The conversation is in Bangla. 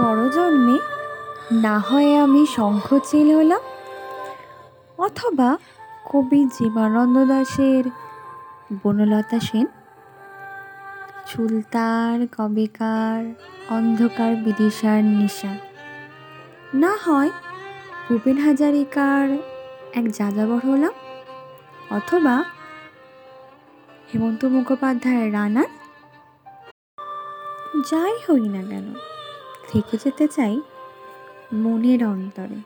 পরজন্মে না হয় আমি শঙ্খচিল হলাম, অথবা কবি জীবানন্দ দাশের বনলতা সেন, চুলতার কবেকার অন্ধকার বিদিশার নিশা। না হয় ভূপেন হাজারিকার এক যাযাবর হলাম, অথবা হেমন্ত মুখোপাধ্যায়ের রানার। যাই হই না কেন থেকে যেতে চাই মনের অন্তরে।